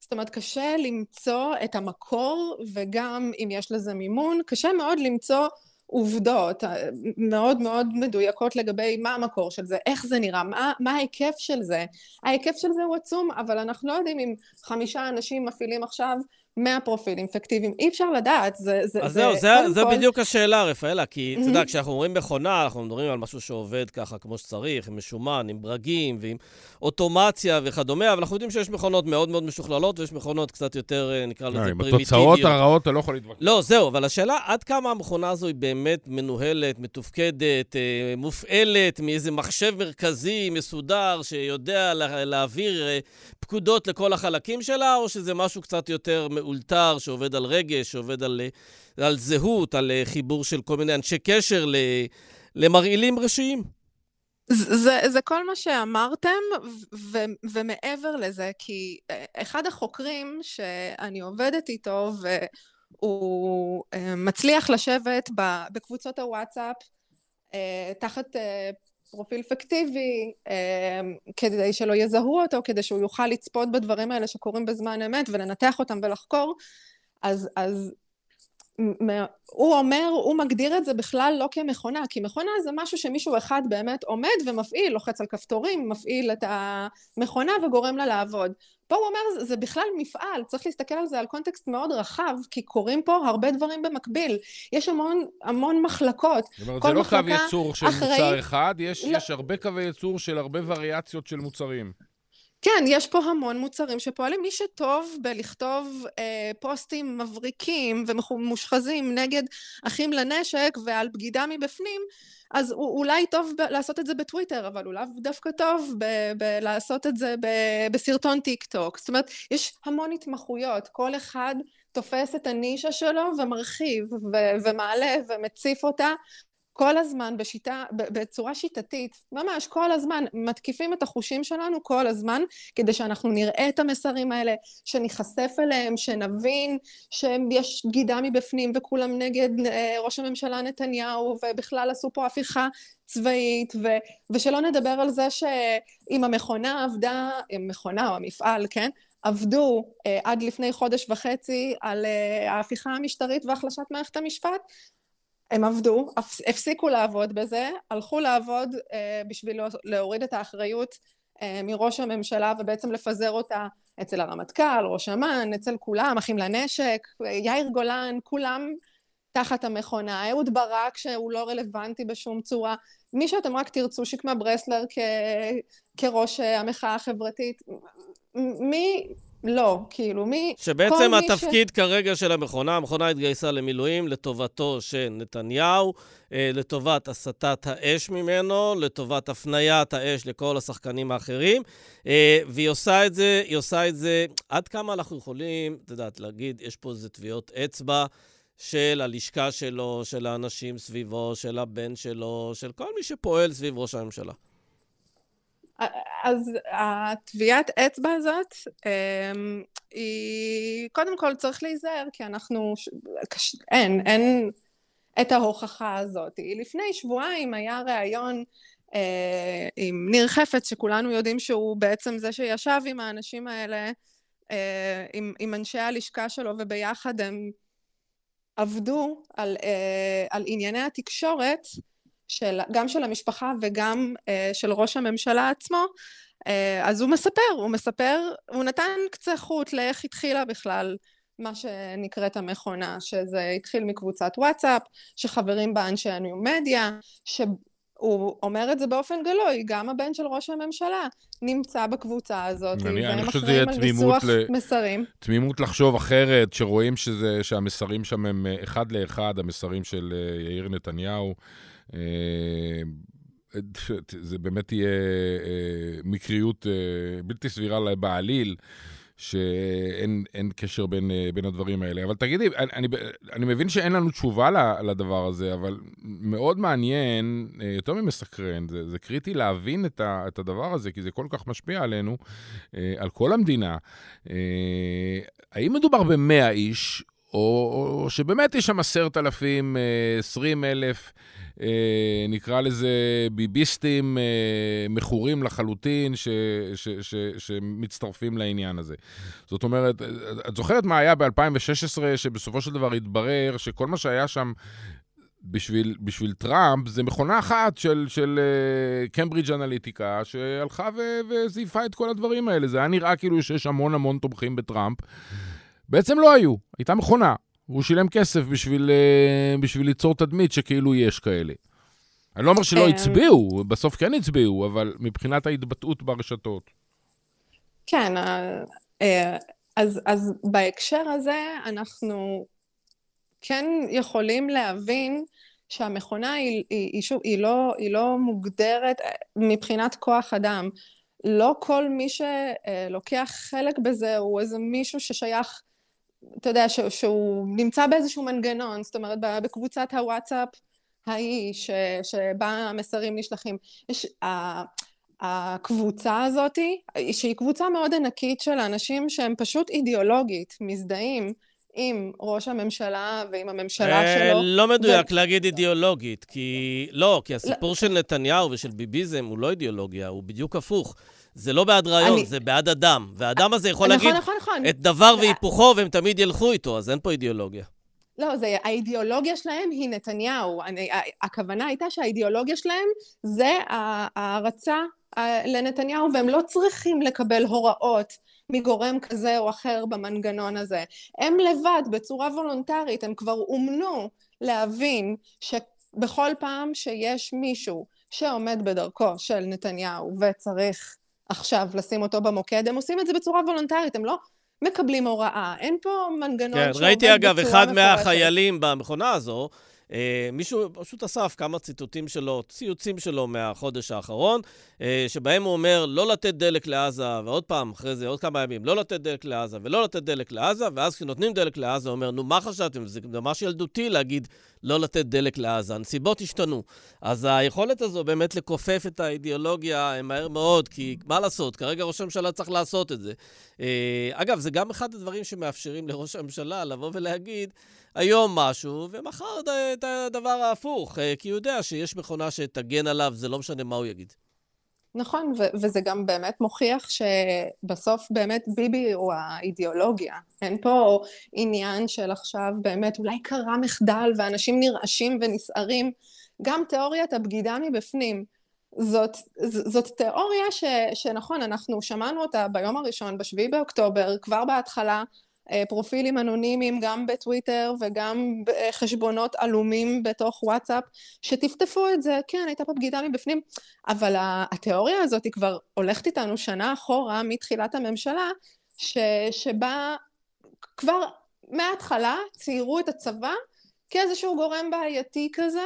זאת אומרת קשה למצוא את המקור וגם אם יש לזה מימון, קשה מאוד למצוא עובדות אה, מאוד מאוד מדויקות לגבי מה המקור של זה, איך זה נראה, מה, מה ההיקף של זה. ההיקף של זה הוא עצום, אבל אנחנו לא יודעים אם חמישה אנשים מפעילים עכשיו 100 פרופילים פיקטיביים, אי אפשר לדעת, זה... זה אז זה, זהו, זה, זה כל... בדיוק השאלה, רפאלה, כי אתה יודע, כשאנחנו אומרים מכונה, אנחנו מדברים על משהו שעובד ככה כמו שצריך, עם משומן, עם ברגים ועם אוטומציה וכדומה, אבל אנחנו יודעים שיש מכונות מאוד מאוד משוכללות, ויש מכונות קצת יותר, אה, נקרא לזה, פרימיטיביות. עם התוצאות הרעות אתה לא יכול להתווכח. לא, זהו, אבל השאלה, עד כמה המכונה הזו היא באמת מנוהלת, מתופקדת, אה, מופעלת מאיזה מחשב מרכזי, מסודר, שיודע להעביר אה, פקודות לכל החלקים שלה, או שזה משהו קצת יותר מאולתר, שעובד על רגש, שעובד על, על זהות, על חיבור של כל מיני אנשי קשר למרעילים ראשיים? זה, זה כל מה שאמרתם, ו, ומעבר לזה, כי אחד החוקרים שאני עובדת איתו, והוא מצליח לשבת בקבוצות הוואטסאפ תחת פרופיל פיקטיבי, כדי שלא יזהו אותו, כדי שהוא יוכל לצפות בדברים האלה שקורים בזמן אמת ולנתח אותם ולחקור, אז, אז הוא אומר, הוא מגדיר את זה בכלל לא כמכונה, כי מכונה זה משהו שמישהו אחד באמת עומד ומפעיל, לוחץ על כפתורים, מפעיל את המכונה וגורם לה לעבוד. פה הוא אומר, זה בכלל מפעל, צריך להסתכל על זה על קונטקסט מאוד רחב, כי קורים פה הרבה דברים במקביל. יש המון, המון מחלקות. זאת אומרת, זה לא קו ייצור של אחרי... מוצר אחד, יש, לא... יש הרבה קווי ייצור של הרבה וריאציות של מוצרים. כן, יש פה המון מוצרים שפועלים. מי שטוב בלכתוב אה, פוסטים מבריקים ומושחזים נגד אחים לנשק ועל בגידה מבפנים, אז הוא אולי טוב ב- לעשות את זה בטוויטר, אבל הוא לאו דווקא טוב ב- ב- לעשות את זה ב- בסרטון טיק טוק. זאת אומרת, יש המון התמחויות, כל אחד תופס את הנישה שלו ומרחיב ו- ומעלה ומציף אותה כל הזמן בשיטה, בצורה שיטתית, ממש כל הזמן, מתקיפים את החושים שלנו כל הזמן, כדי שאנחנו נראה את המסרים האלה, שניחשף אליהם, שנבין שיש בגידה מבפנים וכולם נגד אה, ראש הממשלה נתניהו, ובכלל עשו פה הפיכה צבאית, ו, ושלא נדבר על זה שאם המכונה עבדה, המכונה או המפעל, כן? עבדו אה, עד לפני חודש וחצי על אה, ההפיכה המשטרית והחלשת מערכת המשפט, הם עבדו, הפסיקו לעבוד בזה, הלכו לעבוד אה, בשביל להוריד את האחריות אה, מראש הממשלה ובעצם לפזר אותה אצל הרמטכ"ל, ראש אמ"ן, אצל כולם, אחים לנשק, יאיר גולן, כולם תחת המכונה, אהוד ברק שהוא לא רלוונטי בשום צורה, מי שאתם רק תרצו, שקמה ברסלר כ... כראש המחאה החברתית, מי, לא, כאילו מי... שבעצם התפקיד ש... כרגע של המכונה, המכונה התגייסה למילואים לטובתו של נתניהו, אה, לטובת הסטת האש ממנו, לטובת הפניית האש לכל השחקנים האחרים, אה, והיא עושה את זה, היא עושה את זה, עד כמה אנחנו יכולים, את יודעת, להגיד, יש פה איזה טביעות אצבע. של הלשכה שלו, של האנשים סביבו, של הבן שלו, של כל מי שפועל סביב ראש הממשלה. אז הטביעת אצבע הזאת, אמ, היא, קודם כל צריך להיזהר, כי אנחנו, אין, אין את ההוכחה הזאת. לפני שבועיים היה ראיון אה, עם ניר חפץ, שכולנו יודעים שהוא בעצם זה שישב עם האנשים האלה, אה, עם, עם אנשי הלשכה שלו, וביחד הם עבדו על, אה, על ענייני התקשורת, של, גם של המשפחה וגם uh, של ראש הממשלה עצמו, uh, אז הוא מספר, הוא מספר, הוא נתן קצה חוט לאיך התחילה בכלל מה שנקראת המכונה, שזה התחיל מקבוצת וואטסאפ, שחברים בה אנשי הניו-מדיה, שהוא אומר את זה באופן גלוי, גם הבן של ראש הממשלה נמצא בקבוצה הזאת, והם אחראים על ניסוח ל... מסרים. תמימות לחשוב אחרת, שרואים שזה, שהמסרים שם הם אה, אחד לאחד, המסרים של יאיר נתניהו. אה, זה באמת יהיה אה, מקריות אה, בלתי סבירה בעליל. שאין קשר בין, בין הדברים האלה. אבל תגידי, אני, אני, מבין שאין לנו תשובה לדבר הזה, אבל מאוד מעניין, יותר ממסקרן, זה, זה קריטי להבין את, ה, את הדבר הזה, כי זה כל כך משפיע עלינו, על כל המדינה. האם מדובר במאה איש, או, או שבאמת יש שם עשרת אלפים, עשרים אלף, אה, נקרא לזה ביביסטים אה, מכורים לחלוטין ש, ש, ש, שמצטרפים לעניין הזה. זאת אומרת, את זוכרת מה היה ב-2016, שבסופו של דבר התברר שכל מה שהיה שם בשביל, בשביל טראמפ זה מכונה אחת של, של קמברידג' uh, אנליטיקה שהלכה וזייפה את כל הדברים האלה. זה היה נראה כאילו שיש המון המון תומכים בטראמפ. בעצם לא היו, הייתה מכונה. הוא שילם כסף בשביל, uh, בשביל ליצור תדמית שכאילו יש כאלה. אני לא אומר שלא אמ, הצביעו, בסוף כן הצביעו, אבל מבחינת ההתבטאות ברשתות. כן, אה, אה, אז, אז בהקשר הזה אנחנו כן יכולים להבין שהמכונה היא, היא, היא, שוב, היא, לא, היא לא מוגדרת מבחינת כוח אדם. לא כל מי שלוקח חלק בזה הוא איזה מישהו ששייך אתה יודע, ש, שהוא נמצא באיזשהו מנגנון, זאת אומרת, בקבוצת הוואטסאפ ההיא, ש, שבה המסרים נשלחים. יש, ה, הקבוצה הזאת, שהיא קבוצה מאוד ענקית של אנשים שהם פשוט אידיאולוגית, מזדהים עם ראש הממשלה ועם הממשלה אה, שלו. לא מדויק ו... להגיד אידיאולוגית, כי... לא, כי הסיפור לא... של נתניהו ושל ביביזם הוא לא אידיאולוגיה, הוא בדיוק הפוך. זה לא בעד רעיון, אני... זה בעד אדם. והאדם הזה יכול נכון, להגיד נכון, נכון. את דבר והיפוכו, והם תמיד ילכו איתו, אז אין פה אידיאולוגיה. לא, זה, האידיאולוגיה שלהם היא נתניהו. אני, הכוונה הייתה שהאידיאולוגיה שלהם זה ההערצה לנתניהו, והם לא צריכים לקבל הוראות מגורם כזה או אחר במנגנון הזה. הם לבד, בצורה וולונטרית, הם כבר אומנו להבין שבכל פעם שיש מישהו שעומד בדרכו של נתניהו וצריך עכשיו לשים אותו במוקד, הם עושים את זה בצורה וולונטרית, הם לא מקבלים הוראה. אין פה מנגנון כן, ראיתי אגב, אחד מהחיילים במכונה הזו, אה, מישהו פשוט אסף כמה ציטוטים שלו, ציוצים שלו מהחודש האחרון, אה, שבהם הוא אומר לא לתת דלק לעזה, ועוד פעם, אחרי זה, עוד כמה ימים, לא לתת דלק לעזה ולא לתת דלק לעזה, ואז כשנותנים דלק לעזה, הוא אומר, נו, מה חשבתם? זה ממש ילדותי להגיד לא לתת דלק לעזה. הנסיבות השתנו. אז היכולת הזו באמת לכופף את האידיאולוגיה מהר מאוד, כי מה לעשות, כרגע ראש הממשלה צריך לעשות את זה. אה, אגב, זה גם אחד הדברים שמאפשרים לראש הממשלה לבוא ולהגיד, היום משהו, ומחר את הדבר ההפוך, אה, כי הוא יודע שיש מכונה שתגן עליו, זה לא משנה מה הוא יגיד. נכון, ו- וזה גם באמת מוכיח שבסוף באמת ביבי הוא האידיאולוגיה. אין פה עניין של עכשיו באמת אולי קרה מחדל ואנשים נרעשים ונסערים. גם תיאוריית הבגידה מבפנים. זאת, זאת תיאוריה ש, שנכון, אנחנו שמענו אותה ביום הראשון, בשביעי באוקטובר, כבר בהתחלה, פרופילים אנונימיים גם בטוויטר וגם בחשבונות עלומים בתוך וואטסאפ, שטפטפו את זה, כן, הייתה פה בגידה מבפנים, אבל התיאוריה הזאת היא כבר הולכת איתנו שנה אחורה מתחילת הממשלה, ש, שבה כבר מההתחלה ציירו את הצבא כאיזשהו גורם בעייתי כזה,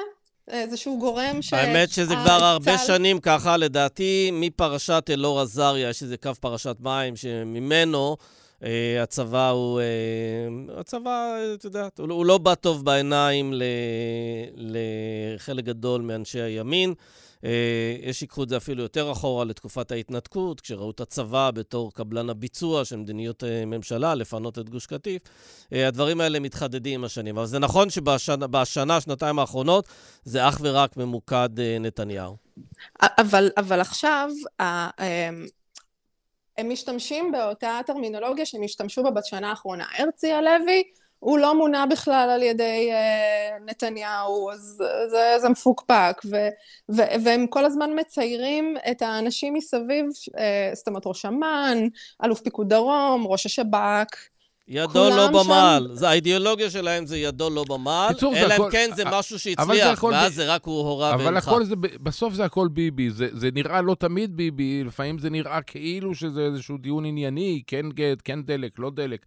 איזשהו גורם ש... האמת שזה כבר הרבה שנים ככה, לדעתי, מפרשת אלאור עזריה, יש איזה קו פרשת מים שממנו... Uh, הצבא הוא... Uh, הצבא, את יודעת, הוא, הוא לא בא טוב בעיניים לחלק גדול מאנשי הימין. אה, יש שיקחו את זה אפילו יותר אחורה לתקופת ההתנתקות, כשראו את הצבא בתור קבלן הביצוע של מדיניות אה, ממשלה, לפנות את גוש קטיף. אה, הדברים האלה מתחדדים עם השנים. אבל זה נכון שבשנה, שנתיים האחרונות, זה אך ורק ממוקד נתניהו. אבל, אבל עכשיו, הם משתמשים באותה טרמינולוגיה שהם השתמשו בה בשנה האחרונה. הרצי הלוי הוא לא מונה בכלל על ידי uh, נתניהו, אז זה, זה מפוקפק, ו, ו, והם כל הזמן מציירים את האנשים מסביב, uh, זאת אומרת ראש אמ"ן, אלוף פיקוד דרום, ראש השב"כ, ידו לא במעל. שם... האידיאולוגיה שלהם זה ידו לא במעל, אלא אם כן זה משהו שהצליח, ואז ב... זה רק הוא הורה והנחה. אבל הכל זה, בסוף זה הכל ביבי. זה, זה נראה לא תמיד ביבי, לפעמים זה נראה כאילו שזה איזשהו דיון ענייני, כן גט, כן דלק, לא דלק.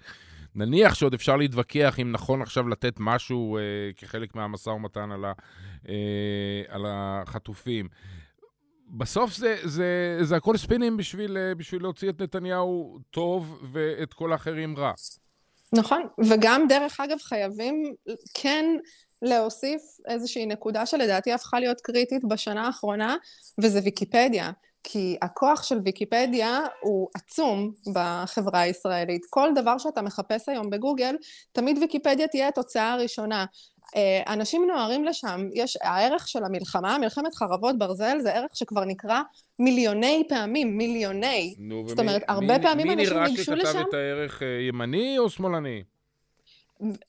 נניח שעוד אפשר להתווכח אם נכון עכשיו לתת משהו אה, כחלק מהמשא ומתן על, ה, אה, על החטופים. בסוף זה, זה, זה הכל ספינים בשביל, אה, בשביל להוציא את נתניהו טוב ואת כל האחרים רע. נכון, וגם דרך אגב חייבים כן להוסיף איזושהי נקודה שלדעתי הפכה להיות קריטית בשנה האחרונה, וזה ויקיפדיה. כי הכוח של ויקיפדיה הוא עצום בחברה הישראלית. כל דבר שאתה מחפש היום בגוגל, תמיד ויקיפדיה תהיה התוצאה הראשונה. אה, אנשים נוהרים לשם, יש, הערך של המלחמה, מלחמת חרבות ברזל, זה ערך שכבר נקרא מיליוני פעמים, מיליוני. נו, זאת אומרת, הרבה מי, פעמים מי אנשים ניגשו לשם... מי נראה שכתב את הערך אה, ימני או שמאלני?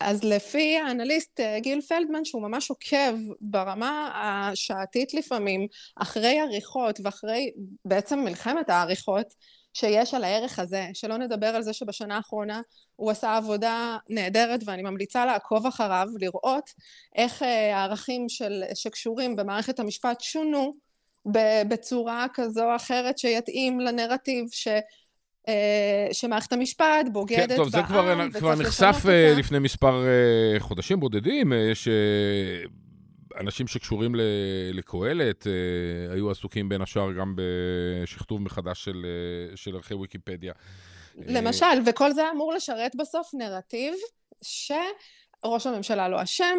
אז לפי האנליסט אה, גיל פלדמן, שהוא ממש עוקב ברמה השעתית לפעמים, אחרי עריכות ואחרי בעצם מלחמת העריכות, שיש על הערך הזה, שלא נדבר על זה שבשנה האחרונה הוא עשה עבודה נהדרת ואני ממליצה לעקוב אחריו, לראות איך אה, הערכים של, שקשורים במערכת המשפט שונו בצורה כזו או אחרת שיתאים לנרטיב ש... אה, שמערכת המשפט בוגדת בעם, כן, טוב, זה כבר, כבר נחשף uh, לפני מספר uh, חודשים בודדים. Uh, יש אנשים שקשורים לקהלת, uh, היו עסוקים בין השאר גם בשכתוב מחדש של, uh, של ערכי ויקיפדיה. למשל, וכל זה אמור לשרת בסוף נרטיב שראש הממשלה לא אשם,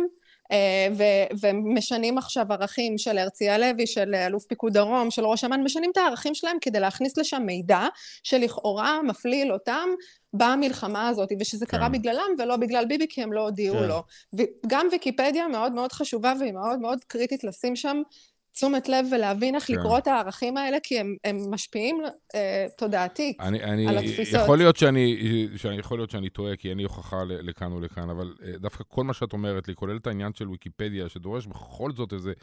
אה, ו- ומשנים עכשיו ערכים של הרצי הלוי, של אלוף פיקוד דרום, של ראש אמ"ן, משנים את הערכים שלהם כדי להכניס לשם מידע שלכאורה מפליל אותם במלחמה הזאת, ושזה כן. קרה בגללם ולא בגלל ביבי, כי הם לא הודיעו כן. לו. וגם ויקיפדיה מאוד מאוד חשובה והיא מאוד מאוד קריטית לשים שם תשומת לב ולהבין איך כן. לקרוא את הערכים האלה, כי הם, הם משפיעים אה, תודעתית אני, אני, על התפיסות. יכול להיות שאני, שאני, יכול להיות שאני טועה, כי אין לי הוכחה לכאן או לכאן, אבל אה, דווקא כל מה שאת אומרת לי, כולל את העניין של ויקיפדיה, שדורש בכל זאת איזה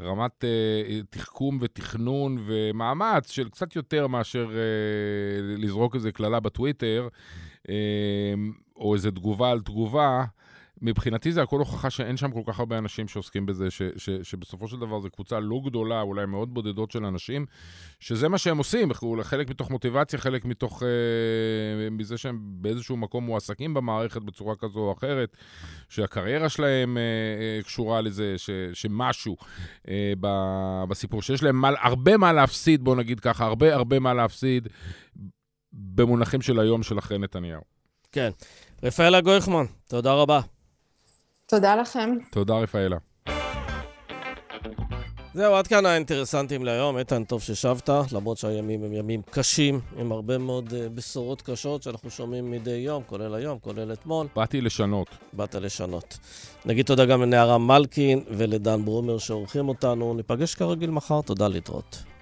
רמת אה, תחכום ותכנון ומאמץ של קצת יותר מאשר אה, לזרוק איזה קללה בטוויטר, אה, או איזה תגובה על תגובה. מבחינתי זה הכל הוכחה שאין שם כל כך הרבה אנשים שעוסקים בזה, ש, ש, שבסופו של דבר זו קבוצה לא גדולה, אולי מאוד בודדות של אנשים, שזה מה שהם עושים, חלק מתוך מוטיבציה, חלק מתוך, אה, מזה שהם באיזשהו מקום מועסקים במערכת בצורה כזו או אחרת, שהקריירה שלהם אה, אה, קשורה לזה, ש, שמשהו אה, ב, בסיפור, שיש להם מה, הרבה מה להפסיד, בואו נגיד ככה, הרבה הרבה מה להפסיד במונחים של היום של אחרי נתניהו. כן. רפאלה גויכמן, תודה רבה. תודה לכם. תודה, רפאלה. זהו, עד כאן האינטרסנטים להיום. איתן, טוב ששבת, למרות שהימים הם ימים קשים, עם הרבה מאוד uh, בשורות קשות שאנחנו שומעים מדי יום, כולל היום, כולל אתמול. באתי לשנות. באת לשנות. נגיד תודה גם לנערה מלקין ולדן ברומר שעורכים אותנו. ניפגש כרגיל מחר, תודה להתראות.